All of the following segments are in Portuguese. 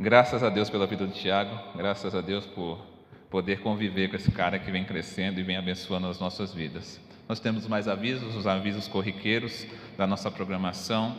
Graças a Deus pela vida do Tiago, graças a Deus por poder conviver com esse cara que vem crescendo e vem abençoando as nossas vidas. Nós temos mais avisos, os avisos corriqueiros da nossa programação.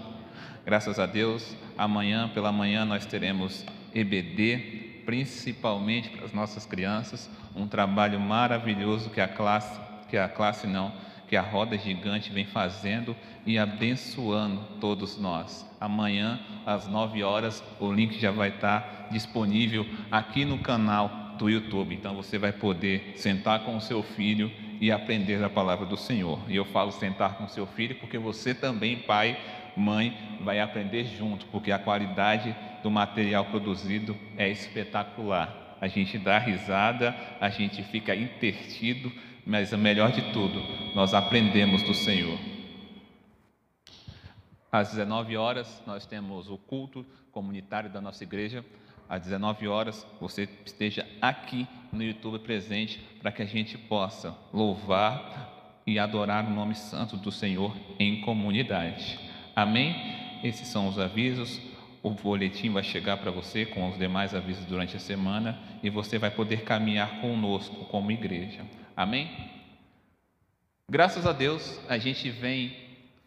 Graças a Deus, amanhã pela manhã nós teremos EBD, principalmente para as nossas crianças, um trabalho maravilhoso que a classe, que a classe não, que a roda gigante vem fazendo e abençoando todos nós. Amanhã, às 9 horas, o link já vai estar disponível aqui no canal do YouTube. Então você vai poder sentar com o seu filho e aprender a palavra do Senhor. E eu falo sentar com seu filho porque você também, pai, mãe, vai aprender junto, porque a qualidade do material produzido é espetacular. A gente dá risada, a gente fica intertido, mas o melhor de tudo, nós aprendemos do Senhor. Às 19 horas, nós temos o culto comunitário da nossa igreja. Às 19 horas, você esteja aqui no YouTube presente para que a gente possa louvar e adorar o nome santo do Senhor em comunidade. Amém? Esses são os avisos. O boletim vai chegar para você com os demais avisos durante a semana e você vai poder caminhar conosco como igreja. Amém? Graças a Deus, a gente vem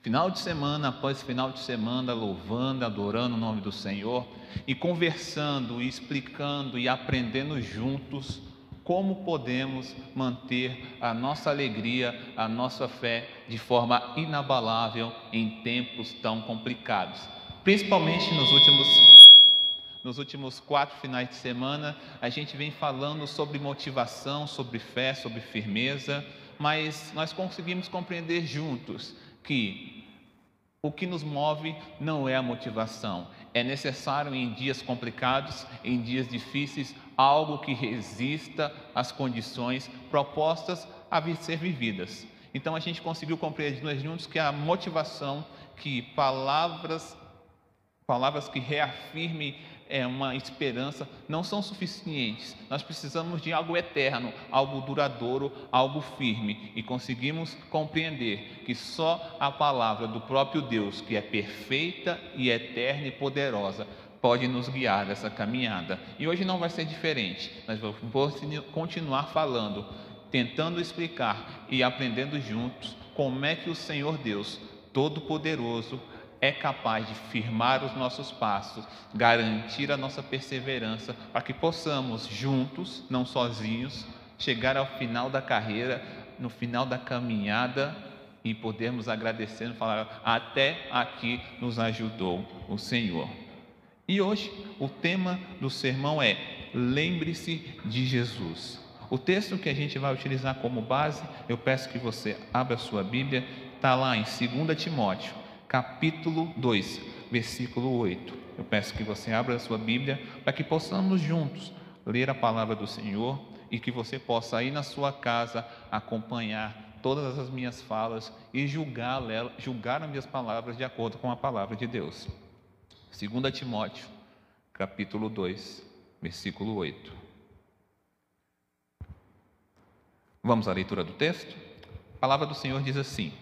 final de semana após final de semana, louvando, adorando o nome do Senhor e conversando, e explicando e aprendendo juntos como podemos manter a nossa alegria, a nossa fé de forma inabalável em tempos tão complicados. Principalmente nos últimos nos últimos quatro finais de semana, a gente vem falando sobre motivação, sobre fé, sobre firmeza, mas nós conseguimos compreender juntos que o que nos move não é a motivação. É necessário em dias complicados, em dias difíceis, algo que resista às condições propostas a ser vividas. Então a gente conseguiu compreender juntos que a motivação, que palavras, palavras que reafirmem é, uma esperança não são suficientes. Nós precisamos de algo eterno, algo duradouro, algo firme. E conseguimos compreender que só a palavra do próprio Deus, que é perfeita e eterna e poderosa, pode nos guiar nessa caminhada. E hoje não vai ser diferente. Nós vamos continuar falando, tentando explicar e aprendendo juntos como é que o Senhor Deus Todo-Poderoso é capaz de firmar os nossos passos, garantir a nossa perseverança, para que possamos juntos, não sozinhos, chegar ao final da carreira, no final da caminhada e podermos agradecer e falar: até aqui nos ajudou o Senhor. E hoje o tema do sermão é: lembre-se de Jesus. O texto que a gente vai utilizar como base, eu peço que você abra sua Bíblia, está lá em 2 Timóteo, capítulo 2, versículo 8. Eu peço que você abra a sua Bíblia para que possamos juntos ler a palavra do Senhor e que você possa aí na sua casa acompanhar todas as minhas falas e julgar, julgar as minhas palavras de acordo com a palavra de Deus. 2 Timóteo, capítulo 2, versículo 8. Vamos à leitura do texto? A palavra do Senhor diz assim: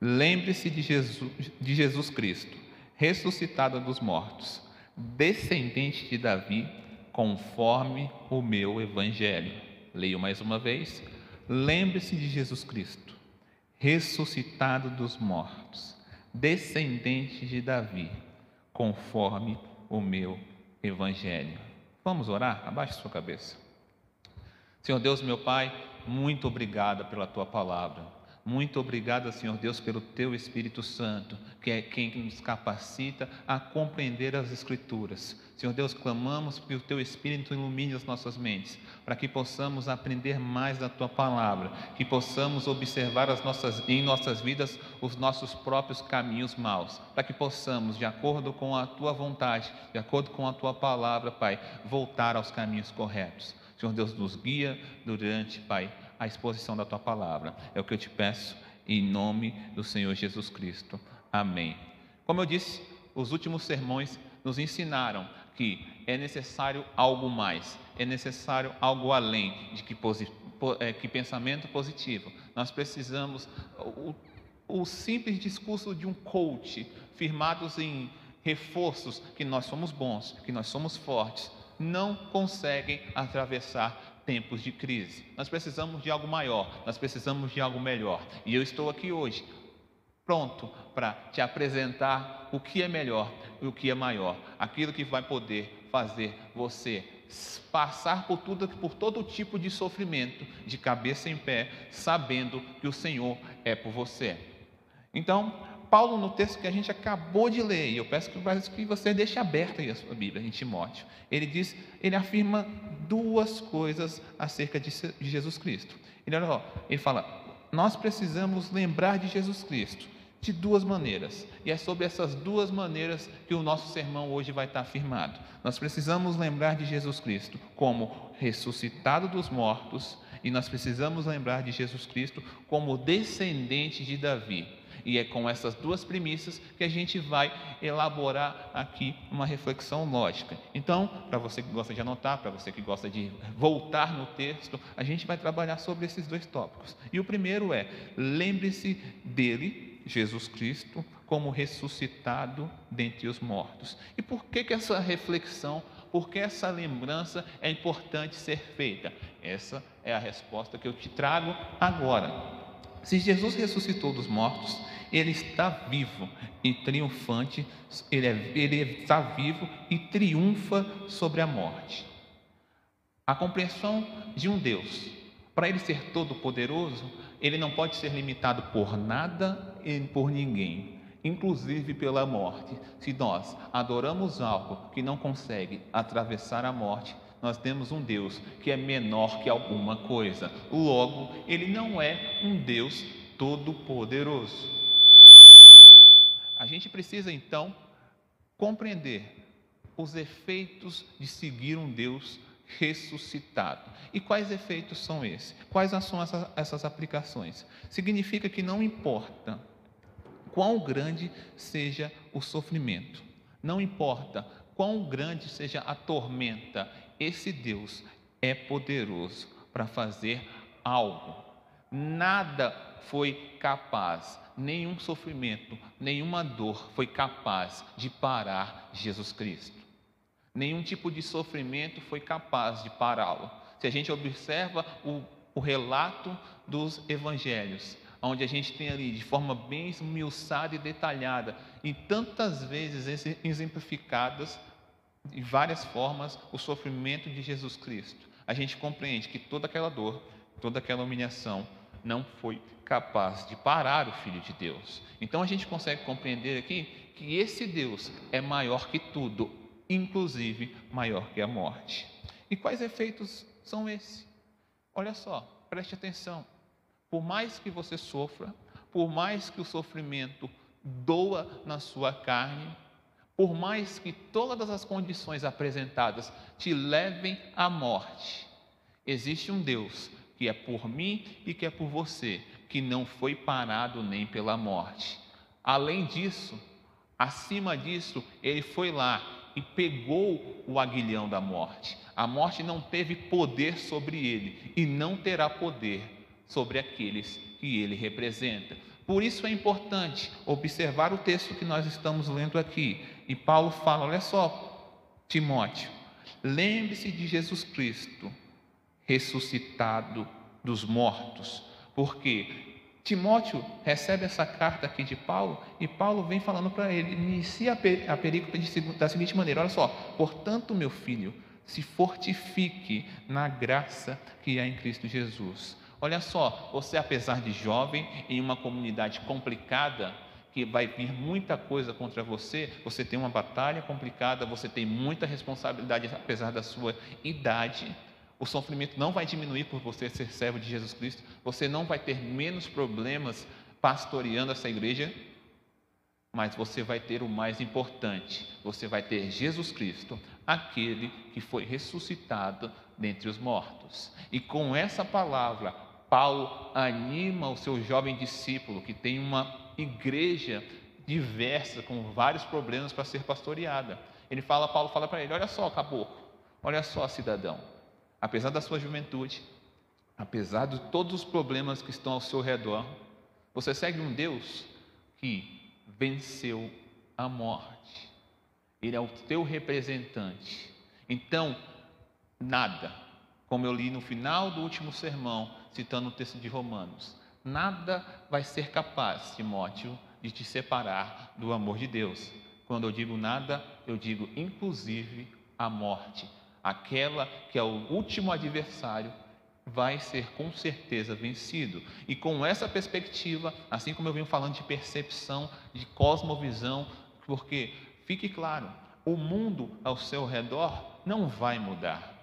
Lembre-se de Jesus, de Jesus Cristo, ressuscitado dos mortos, descendente de Davi, conforme o meu evangelho. Leio mais uma vez. Lembre-se de Jesus Cristo, ressuscitado dos mortos, descendente de Davi, conforme o meu evangelho. Vamos orar? Abaixe sua cabeça. Senhor Deus, meu Pai, muito obrigado pela tua palavra. Muito obrigado, Senhor Deus, pelo Teu Espírito Santo, que é quem nos capacita a compreender as Escrituras. Senhor Deus, clamamos que o Teu Espírito ilumine as nossas mentes, para que possamos aprender mais da Tua palavra, que possamos observar as nossas, em nossas vidas os nossos próprios caminhos maus, para que possamos, de acordo com a Tua vontade, de acordo com a Tua palavra, Pai, voltar aos caminhos corretos. Senhor Deus, nos guia durante, Pai, a exposição da tua palavra. É o que eu te peço em nome do Senhor Jesus Cristo. Amém. Como eu disse, os últimos sermões nos ensinaram que é necessário algo mais, é necessário algo além de que, é, que pensamento positivo. Nós precisamos o, o simples discurso de um coach, firmados em reforços que nós somos bons, que nós somos fortes, não conseguem atravessar tempos de crise. Nós precisamos de algo maior, nós precisamos de algo melhor. E eu estou aqui hoje pronto para te apresentar o que é melhor e o que é maior, aquilo que vai poder fazer você passar por tudo, por todo tipo de sofrimento, de cabeça em pé, sabendo que o Senhor é por você. Então, Paulo, no texto que a gente acabou de ler, e eu peço que você deixe aberta a sua Bíblia em Timóteo, ele diz, ele afirma duas coisas acerca de Jesus Cristo. Ele, olha, ele fala, nós precisamos lembrar de Jesus Cristo de duas maneiras, e é sobre essas duas maneiras que o nosso sermão hoje vai estar afirmado. Nós precisamos lembrar de Jesus Cristo como ressuscitado dos mortos, e nós precisamos lembrar de Jesus Cristo como descendente de Davi. E é com essas duas premissas que a gente vai elaborar aqui uma reflexão lógica. Então, para você que gosta de anotar, para você que gosta de voltar no texto, a gente vai trabalhar sobre esses dois tópicos. E o primeiro é: lembre-se dele Jesus Cristo como ressuscitado dentre os mortos. E por que, que essa reflexão, por que essa lembrança é importante ser feita? Essa é a resposta que eu te trago agora. Se Jesus ressuscitou dos mortos, ele está vivo e triunfante, ele, é, ele está vivo e triunfa sobre a morte. A compreensão de um Deus, para ele ser todo-poderoso, ele não pode ser limitado por nada e por ninguém, inclusive pela morte. Se nós adoramos algo que não consegue atravessar a morte, nós temos um Deus que é menor que alguma coisa. Logo, ele não é um Deus todo-poderoso. A gente precisa então compreender os efeitos de seguir um Deus ressuscitado. E quais efeitos são esses? Quais são essas, essas aplicações? Significa que não importa quão grande seja o sofrimento, não importa quão grande seja a tormenta, esse Deus é poderoso para fazer algo. Nada foi capaz, nenhum sofrimento, nenhuma dor foi capaz de parar Jesus Cristo. Nenhum tipo de sofrimento foi capaz de pará-lo. Se a gente observa o, o relato dos evangelhos, onde a gente tem ali de forma bem esmiuçada e detalhada, e tantas vezes exemplificadas de várias formas o sofrimento de Jesus Cristo, a gente compreende que toda aquela dor, toda aquela humilhação não foi capaz de parar o Filho de Deus. Então a gente consegue compreender aqui que esse Deus é maior que tudo, inclusive maior que a morte. E quais efeitos são esses? Olha só, preste atenção. Por mais que você sofra, por mais que o sofrimento doa na sua carne, por mais que todas as condições apresentadas te levem à morte, existe um Deus que é por mim e que é por você, que não foi parado nem pela morte. Além disso, acima disso, ele foi lá e pegou o aguilhão da morte. A morte não teve poder sobre ele e não terá poder sobre aqueles que ele representa. Por isso é importante observar o texto que nós estamos lendo aqui. E Paulo fala: olha só, Timóteo, lembre-se de Jesus Cristo ressuscitado dos mortos, porque Timóteo recebe essa carta aqui de Paulo e Paulo vem falando para ele, inicia a perícope da seguinte maneira: olha só, portanto, meu filho, se fortifique na graça que há em Cristo Jesus. Olha só, você, apesar de jovem, em uma comunidade complicada, que vai vir muita coisa contra você, você tem uma batalha complicada, você tem muita responsabilidade, apesar da sua idade, o sofrimento não vai diminuir por você ser servo de Jesus Cristo. Você não vai ter menos problemas pastoreando essa igreja, mas você vai ter o mais importante: você vai ter Jesus Cristo, aquele que foi ressuscitado dentre os mortos. E com essa palavra, Paulo anima o seu jovem discípulo que tem uma igreja diversa, com vários problemas para ser pastoreada. Ele fala, Paulo fala para ele: olha só, caboclo, olha só, cidadão apesar da sua juventude, apesar de todos os problemas que estão ao seu redor, você segue um Deus que venceu a morte. Ele é o teu representante. Então, nada, como eu li no final do último sermão, citando o texto de Romanos, nada vai ser capaz, Timóteo, de te separar do amor de Deus. Quando eu digo nada, eu digo inclusive a morte. Aquela que é o último adversário vai ser com certeza vencido. E com essa perspectiva, assim como eu venho falando de percepção, de cosmovisão, porque fique claro, o mundo ao seu redor não vai mudar.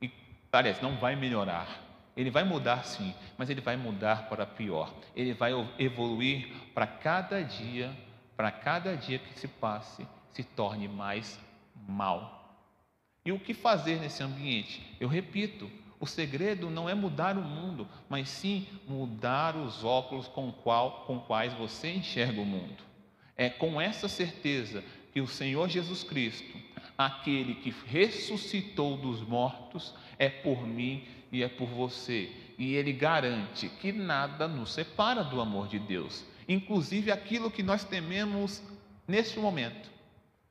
E parece, não vai melhorar. Ele vai mudar sim, mas ele vai mudar para pior. Ele vai evoluir para cada dia, para cada dia que se passe, se torne mais mal. E o que fazer nesse ambiente? Eu repito, o segredo não é mudar o mundo, mas sim mudar os óculos com, qual, com quais você enxerga o mundo. É com essa certeza que o Senhor Jesus Cristo, aquele que ressuscitou dos mortos, é por mim e é por você. E ele garante que nada nos separa do amor de Deus, inclusive aquilo que nós tememos neste momento.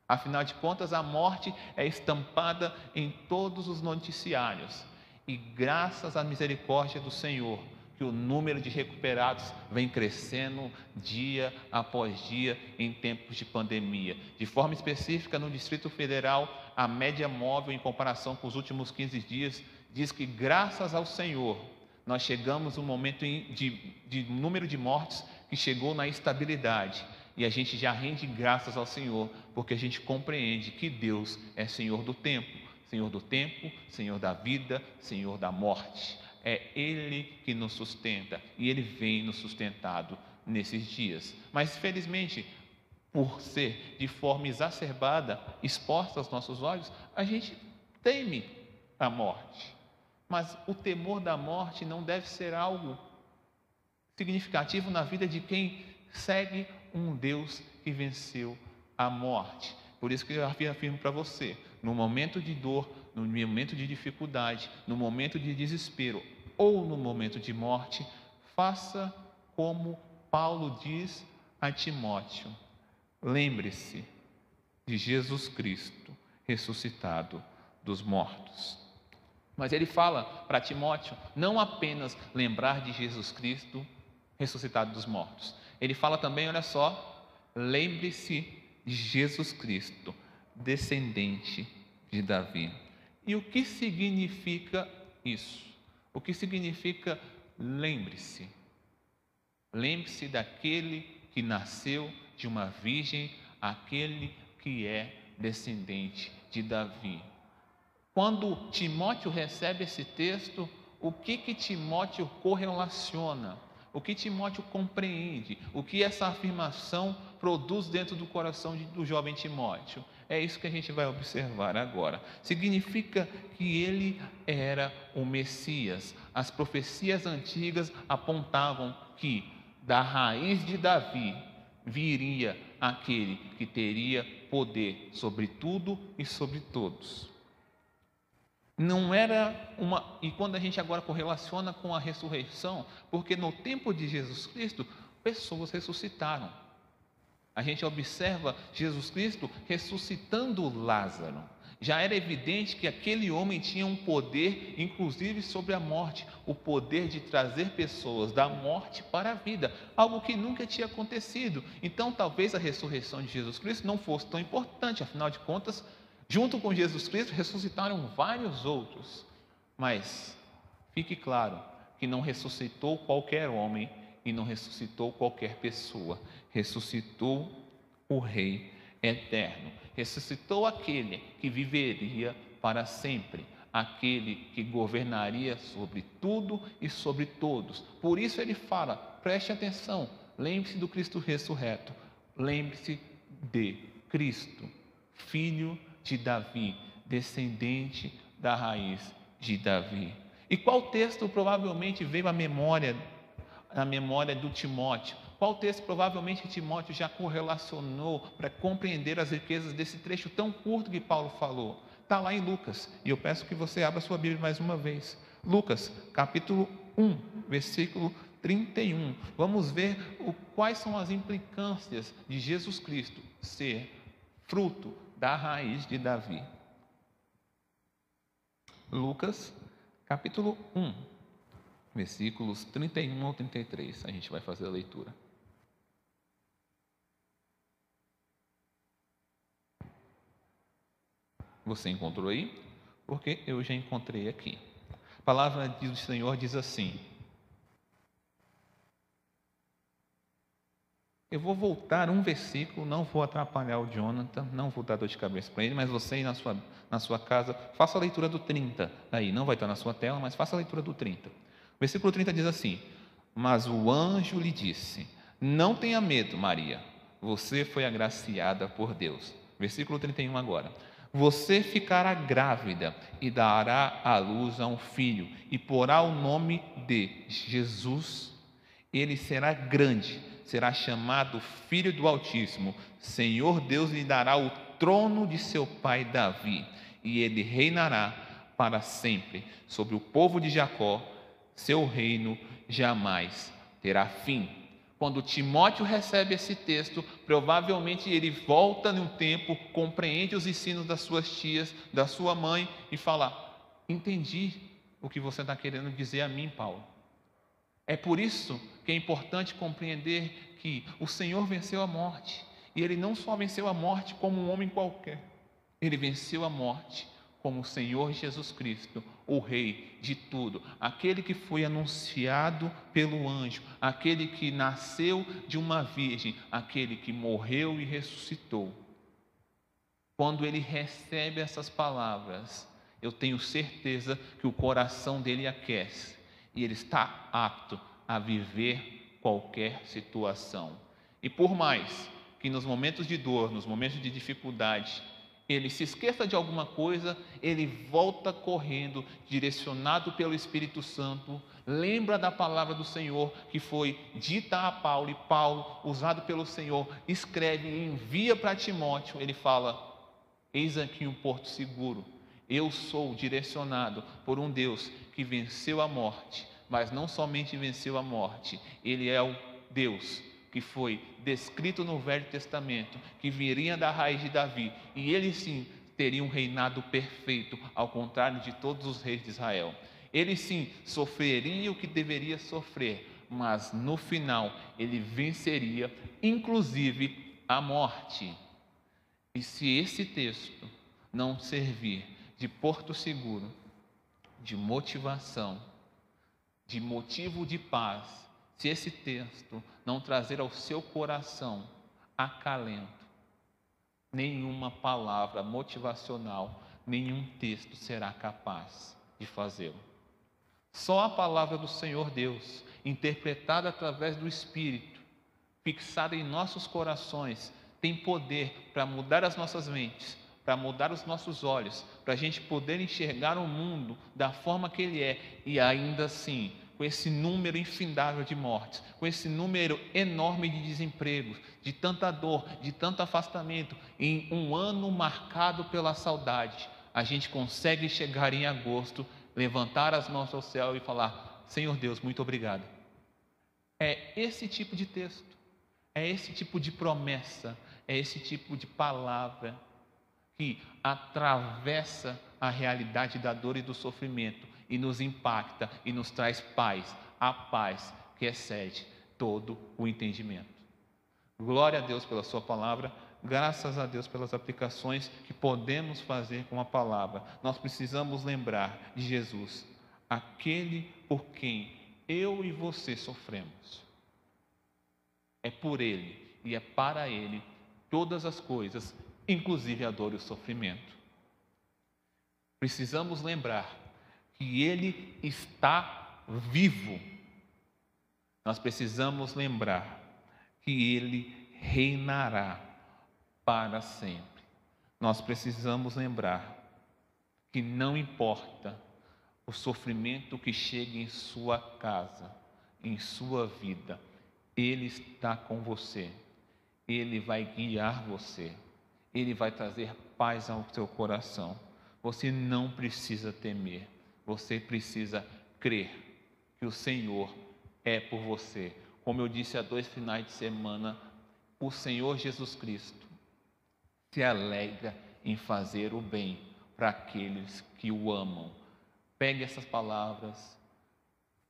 Afinal de contas, a morte é estampada em todos os noticiários. E graças à misericórdia do Senhor, que o número de recuperados vem crescendo dia após dia em tempos de pandemia. De forma específica, no Distrito Federal, a média móvel em comparação com os últimos 15 dias diz que, graças ao Senhor, nós chegamos um momento de, de número de mortes que chegou na estabilidade. E a gente já rende graças ao Senhor, porque a gente compreende que Deus é Senhor do tempo, Senhor do tempo, Senhor da vida, Senhor da morte. É Ele que nos sustenta e Ele vem nos sustentado nesses dias. Mas felizmente, por ser de forma exacerbada exposta aos nossos olhos, a gente teme a morte. Mas o temor da morte não deve ser algo significativo na vida de quem segue um Deus que venceu a morte. Por isso que eu afirmo para você, no momento de dor, no momento de dificuldade, no momento de desespero, ou no momento de morte, faça como Paulo diz a Timóteo: lembre-se de Jesus Cristo ressuscitado dos mortos. Mas ele fala para Timóteo não apenas lembrar de Jesus Cristo ressuscitado dos mortos. Ele fala também, olha só, lembre-se de Jesus Cristo, descendente de Davi. E o que significa isso? O que significa lembre-se? Lembre-se daquele que nasceu de uma virgem, aquele que é descendente de Davi. Quando Timóteo recebe esse texto, o que que Timóteo correlaciona? O que Timóteo compreende? O que essa afirmação produz dentro do coração do jovem Timóteo? É isso que a gente vai observar agora. Significa que ele era o Messias. As profecias antigas apontavam que da raiz de Davi viria aquele que teria poder sobre tudo e sobre todos. Não era uma. E quando a gente agora correlaciona com a ressurreição, porque no tempo de Jesus Cristo, pessoas ressuscitaram. A gente observa Jesus Cristo ressuscitando Lázaro. Já era evidente que aquele homem tinha um poder, inclusive sobre a morte, o poder de trazer pessoas da morte para a vida, algo que nunca tinha acontecido. Então, talvez a ressurreição de Jesus Cristo não fosse tão importante, afinal de contas, junto com Jesus Cristo ressuscitaram vários outros. Mas fique claro que não ressuscitou qualquer homem e não ressuscitou qualquer pessoa, ressuscitou o Rei eterno, ressuscitou aquele que viveria para sempre, aquele que governaria sobre tudo e sobre todos. Por isso ele fala: preste atenção, lembre-se do Cristo ressurreto, lembre-se de Cristo, filho de Davi, descendente da raiz de Davi. E qual texto provavelmente veio à memória na memória do Timóteo. Qual texto provavelmente Timóteo já correlacionou para compreender as riquezas desse trecho tão curto que Paulo falou? Está lá em Lucas, e eu peço que você abra sua Bíblia mais uma vez. Lucas, capítulo 1, versículo 31. Vamos ver o, quais são as implicâncias de Jesus Cristo ser fruto da raiz de Davi. Lucas, capítulo 1, versículos 31 ao 33. A gente vai fazer a leitura. Você encontrou aí? Porque eu já encontrei aqui. A palavra do Senhor diz assim: Eu vou voltar um versículo, não vou atrapalhar o Jonathan, não vou dar dor de cabeça para ele, mas você na sua, na sua casa, faça a leitura do 30 aí, não vai estar na sua tela, mas faça a leitura do 30. O versículo 30 diz assim: Mas o anjo lhe disse: Não tenha medo, Maria, você foi agraciada por Deus. Versículo 31 agora. Você ficará grávida e dará à luz a um filho, e porá o nome de Jesus. Ele será grande será chamado Filho do Altíssimo. Senhor Deus lhe dará o trono de seu pai Davi, e ele reinará para sempre sobre o povo de Jacó. Seu reino jamais terá fim. Quando Timóteo recebe esse texto, provavelmente ele volta num tempo, compreende os ensinos das suas tias, da sua mãe e fala: Entendi o que você está querendo dizer a mim, Paulo. É por isso que é importante compreender que o Senhor venceu a morte. E ele não só venceu a morte como um homem qualquer, ele venceu a morte como o Senhor Jesus Cristo, o Rei de tudo, aquele que foi anunciado pelo anjo, aquele que nasceu de uma virgem, aquele que morreu e ressuscitou. Quando ele recebe essas palavras, eu tenho certeza que o coração dele aquece e ele está apto a viver qualquer situação. E por mais que nos momentos de dor, nos momentos de dificuldade, ele se esqueça de alguma coisa, ele volta correndo, direcionado pelo Espírito Santo, lembra da palavra do Senhor que foi dita a Paulo, e Paulo, usado pelo Senhor, escreve e envia para Timóteo. Ele fala: Eis aqui um porto seguro. Eu sou direcionado por um Deus que venceu a morte mas não somente venceu a morte, ele é o Deus que foi descrito no Velho Testamento, que viria da raiz de Davi, e ele sim teria um reinado perfeito, ao contrário de todos os reis de Israel. Ele sim sofreria o que deveria sofrer, mas no final ele venceria, inclusive a morte. E se esse texto não servir de porto seguro, de motivação, de motivo de paz, se esse texto não trazer ao seu coração acalento, nenhuma palavra motivacional, nenhum texto será capaz de fazê-lo. Só a palavra do Senhor Deus, interpretada através do Espírito, fixada em nossos corações, tem poder para mudar as nossas mentes, para mudar os nossos olhos, para a gente poder enxergar o mundo da forma que ele é e ainda assim, com esse número infindável de mortes, com esse número enorme de desempregos, de tanta dor, de tanto afastamento, em um ano marcado pela saudade, a gente consegue chegar em agosto, levantar as mãos ao céu e falar: Senhor Deus, muito obrigado. É esse tipo de texto, é esse tipo de promessa, é esse tipo de palavra que atravessa a realidade da dor e do sofrimento e nos impacta e nos traz paz, a paz que excede todo o entendimento. Glória a Deus pela Sua palavra, graças a Deus pelas aplicações que podemos fazer com a palavra. Nós precisamos lembrar de Jesus, aquele por quem eu e você sofremos. É por Ele e é para Ele todas as coisas inclusive a dor e o sofrimento. Precisamos lembrar que Ele está vivo. Nós precisamos lembrar que Ele reinará para sempre. Nós precisamos lembrar que não importa o sofrimento que chegue em sua casa, em sua vida, Ele está com você, Ele vai guiar você. Ele vai trazer paz ao seu coração. Você não precisa temer, você precisa crer que o Senhor é por você. Como eu disse há dois finais de semana, o Senhor Jesus Cristo se alegra em fazer o bem para aqueles que o amam. Pegue essas palavras,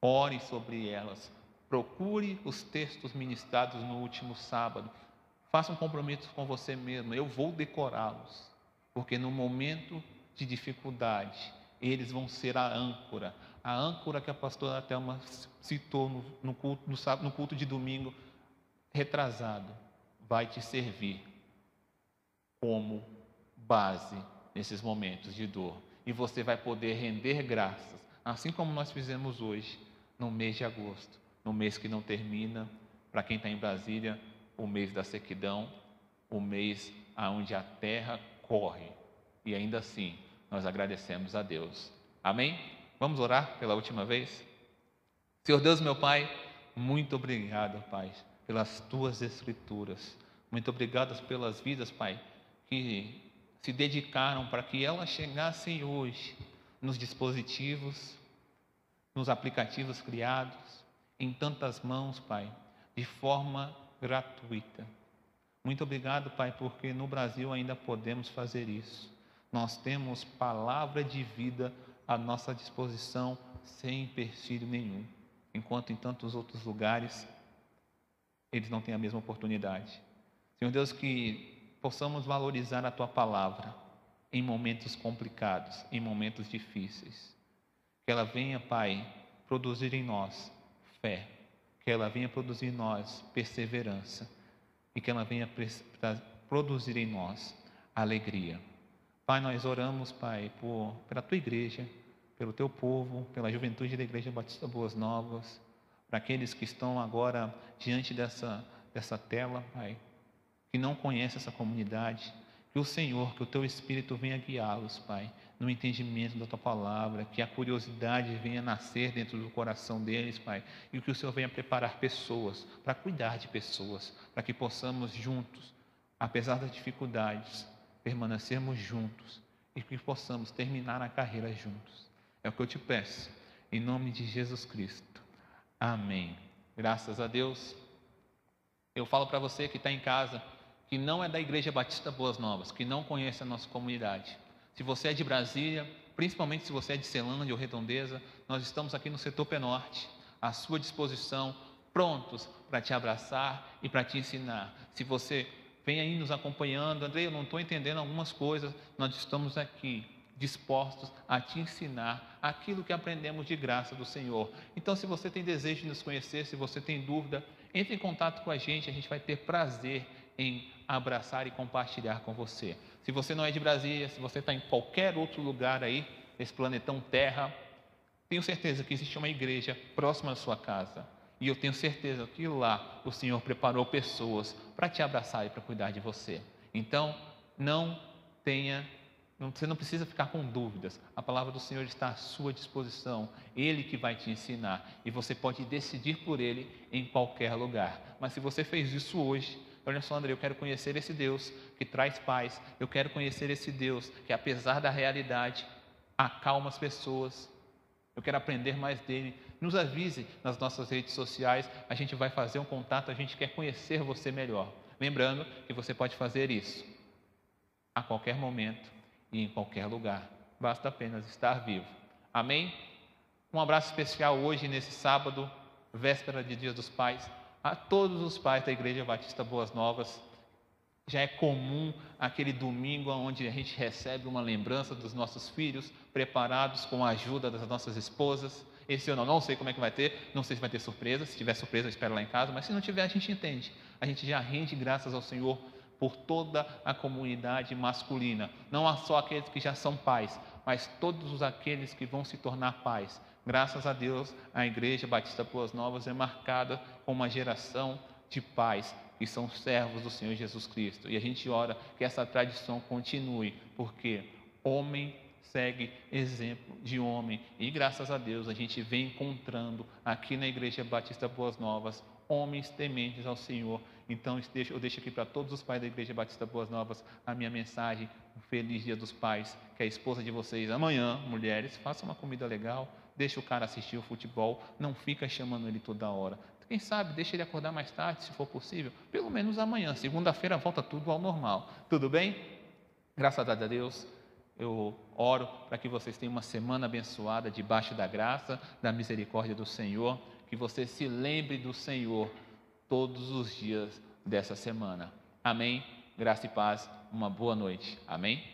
ore sobre elas, procure os textos ministrados no último sábado, faça um compromisso com você mesmo. Eu vou decorá-los, porque no momento de dificuldade, eles vão ser a âncora, a âncora que a pastora Thelma citou no, no, culto, no, no culto de domingo retrasado, vai te servir como base nesses momentos de dor. E você vai poder render graças, assim como nós fizemos hoje, no mês de agosto, no mês que não termina, para quem está em Brasília, o mês da sequidão, o mês onde a terra corre. E ainda assim, nós agradecemos a Deus. Amém? Vamos orar pela última vez? Senhor Deus, meu Pai, muito obrigado, Pai, pelas tuas escrituras. Muito obrigado pelas vidas, Pai, que se dedicaram para que elas chegassem hoje nos dispositivos, nos aplicativos criados, em tantas mãos, Pai, de forma gratuita. Muito obrigado, Pai, porque no Brasil ainda podemos fazer isso. Nós temos palavra de vida à nossa disposição sem empecilho nenhum, enquanto em tantos outros lugares eles não têm a mesma oportunidade. Senhor Deus, que possamos valorizar a tua palavra em momentos complicados, em momentos difíceis. Que ela venha, Pai, produzir em nós fé, que ela venha produzir em nós perseverança e que ela venha produzir em nós alegria. Pai, nós oramos, Pai, por, pela tua igreja, pelo teu povo, pela juventude da Igreja Batista Boas Novas, para aqueles que estão agora diante dessa, dessa tela, Pai, que não conhecem essa comunidade, que o Senhor, que o teu Espírito venha guiá-los, Pai, no entendimento da tua palavra, que a curiosidade venha nascer dentro do coração deles, Pai, e que o Senhor venha preparar pessoas para cuidar de pessoas, para que possamos juntos, apesar das dificuldades, permanecermos juntos e que possamos terminar a carreira juntos. É o que eu te peço, em nome de Jesus Cristo. Amém. Graças a Deus. Eu falo para você que está em casa, que não é da Igreja Batista Boas Novas, que não conhece a nossa comunidade. Se você é de Brasília, principalmente se você é de Celândia ou Redondeza, nós estamos aqui no setor Penorte, à sua disposição, prontos para te abraçar e para te ensinar. Se você vem aí nos acompanhando, Andrei, eu não estou entendendo algumas coisas, nós estamos aqui dispostos a te ensinar aquilo que aprendemos de graça do Senhor. Então, se você tem desejo de nos conhecer, se você tem dúvida, entre em contato com a gente, a gente vai ter prazer em abraçar e compartilhar com você. Se você não é de Brasília, se você está em qualquer outro lugar aí, nesse planetão Terra, tenho certeza que existe uma igreja próxima à sua casa. E eu tenho certeza que lá o Senhor preparou pessoas para te abraçar e para cuidar de você. Então, não tenha, você não precisa ficar com dúvidas. A palavra do Senhor está à sua disposição. Ele que vai te ensinar. E você pode decidir por Ele em qualquer lugar. Mas se você fez isso hoje, Olha só, André, eu quero conhecer esse Deus que traz paz. Eu quero conhecer esse Deus que, apesar da realidade, acalma as pessoas. Eu quero aprender mais dele. Nos avise nas nossas redes sociais. A gente vai fazer um contato. A gente quer conhecer você melhor. Lembrando que você pode fazer isso a qualquer momento e em qualquer lugar. Basta apenas estar vivo. Amém? Um abraço especial hoje, nesse sábado, véspera de Dia dos Pais a todos os pais da Igreja Batista Boas Novas. Já é comum aquele domingo onde a gente recebe uma lembrança dos nossos filhos, preparados com a ajuda das nossas esposas. Esse eu não sei como é que vai ter, não sei se vai ter surpresa. Se tiver surpresa, eu espero lá em casa, mas se não tiver, a gente entende. A gente já rende graças ao Senhor por toda a comunidade masculina, não só aqueles que já são pais, mas todos aqueles que vão se tornar pais Graças a Deus, a Igreja Batista Boas Novas é marcada com uma geração de pais que são servos do Senhor Jesus Cristo. E a gente ora que essa tradição continue, porque homem segue exemplo de homem. E graças a Deus a gente vem encontrando aqui na Igreja Batista Boas Novas homens tementes ao Senhor. Então eu deixo aqui para todos os pais da Igreja Batista Boas Novas a minha mensagem, um feliz dia dos pais, que a esposa de vocês amanhã, mulheres, faça uma comida legal, deixa o cara assistir o futebol, não fica chamando ele toda hora. Quem sabe, deixa ele acordar mais tarde, se for possível, pelo menos amanhã. Segunda-feira volta tudo ao normal. Tudo bem? Graças a Deus, eu oro para que vocês tenham uma semana abençoada debaixo da graça, da misericórdia do Senhor, que você se lembre do Senhor todos os dias dessa semana. Amém? Graça e paz, uma boa noite. Amém?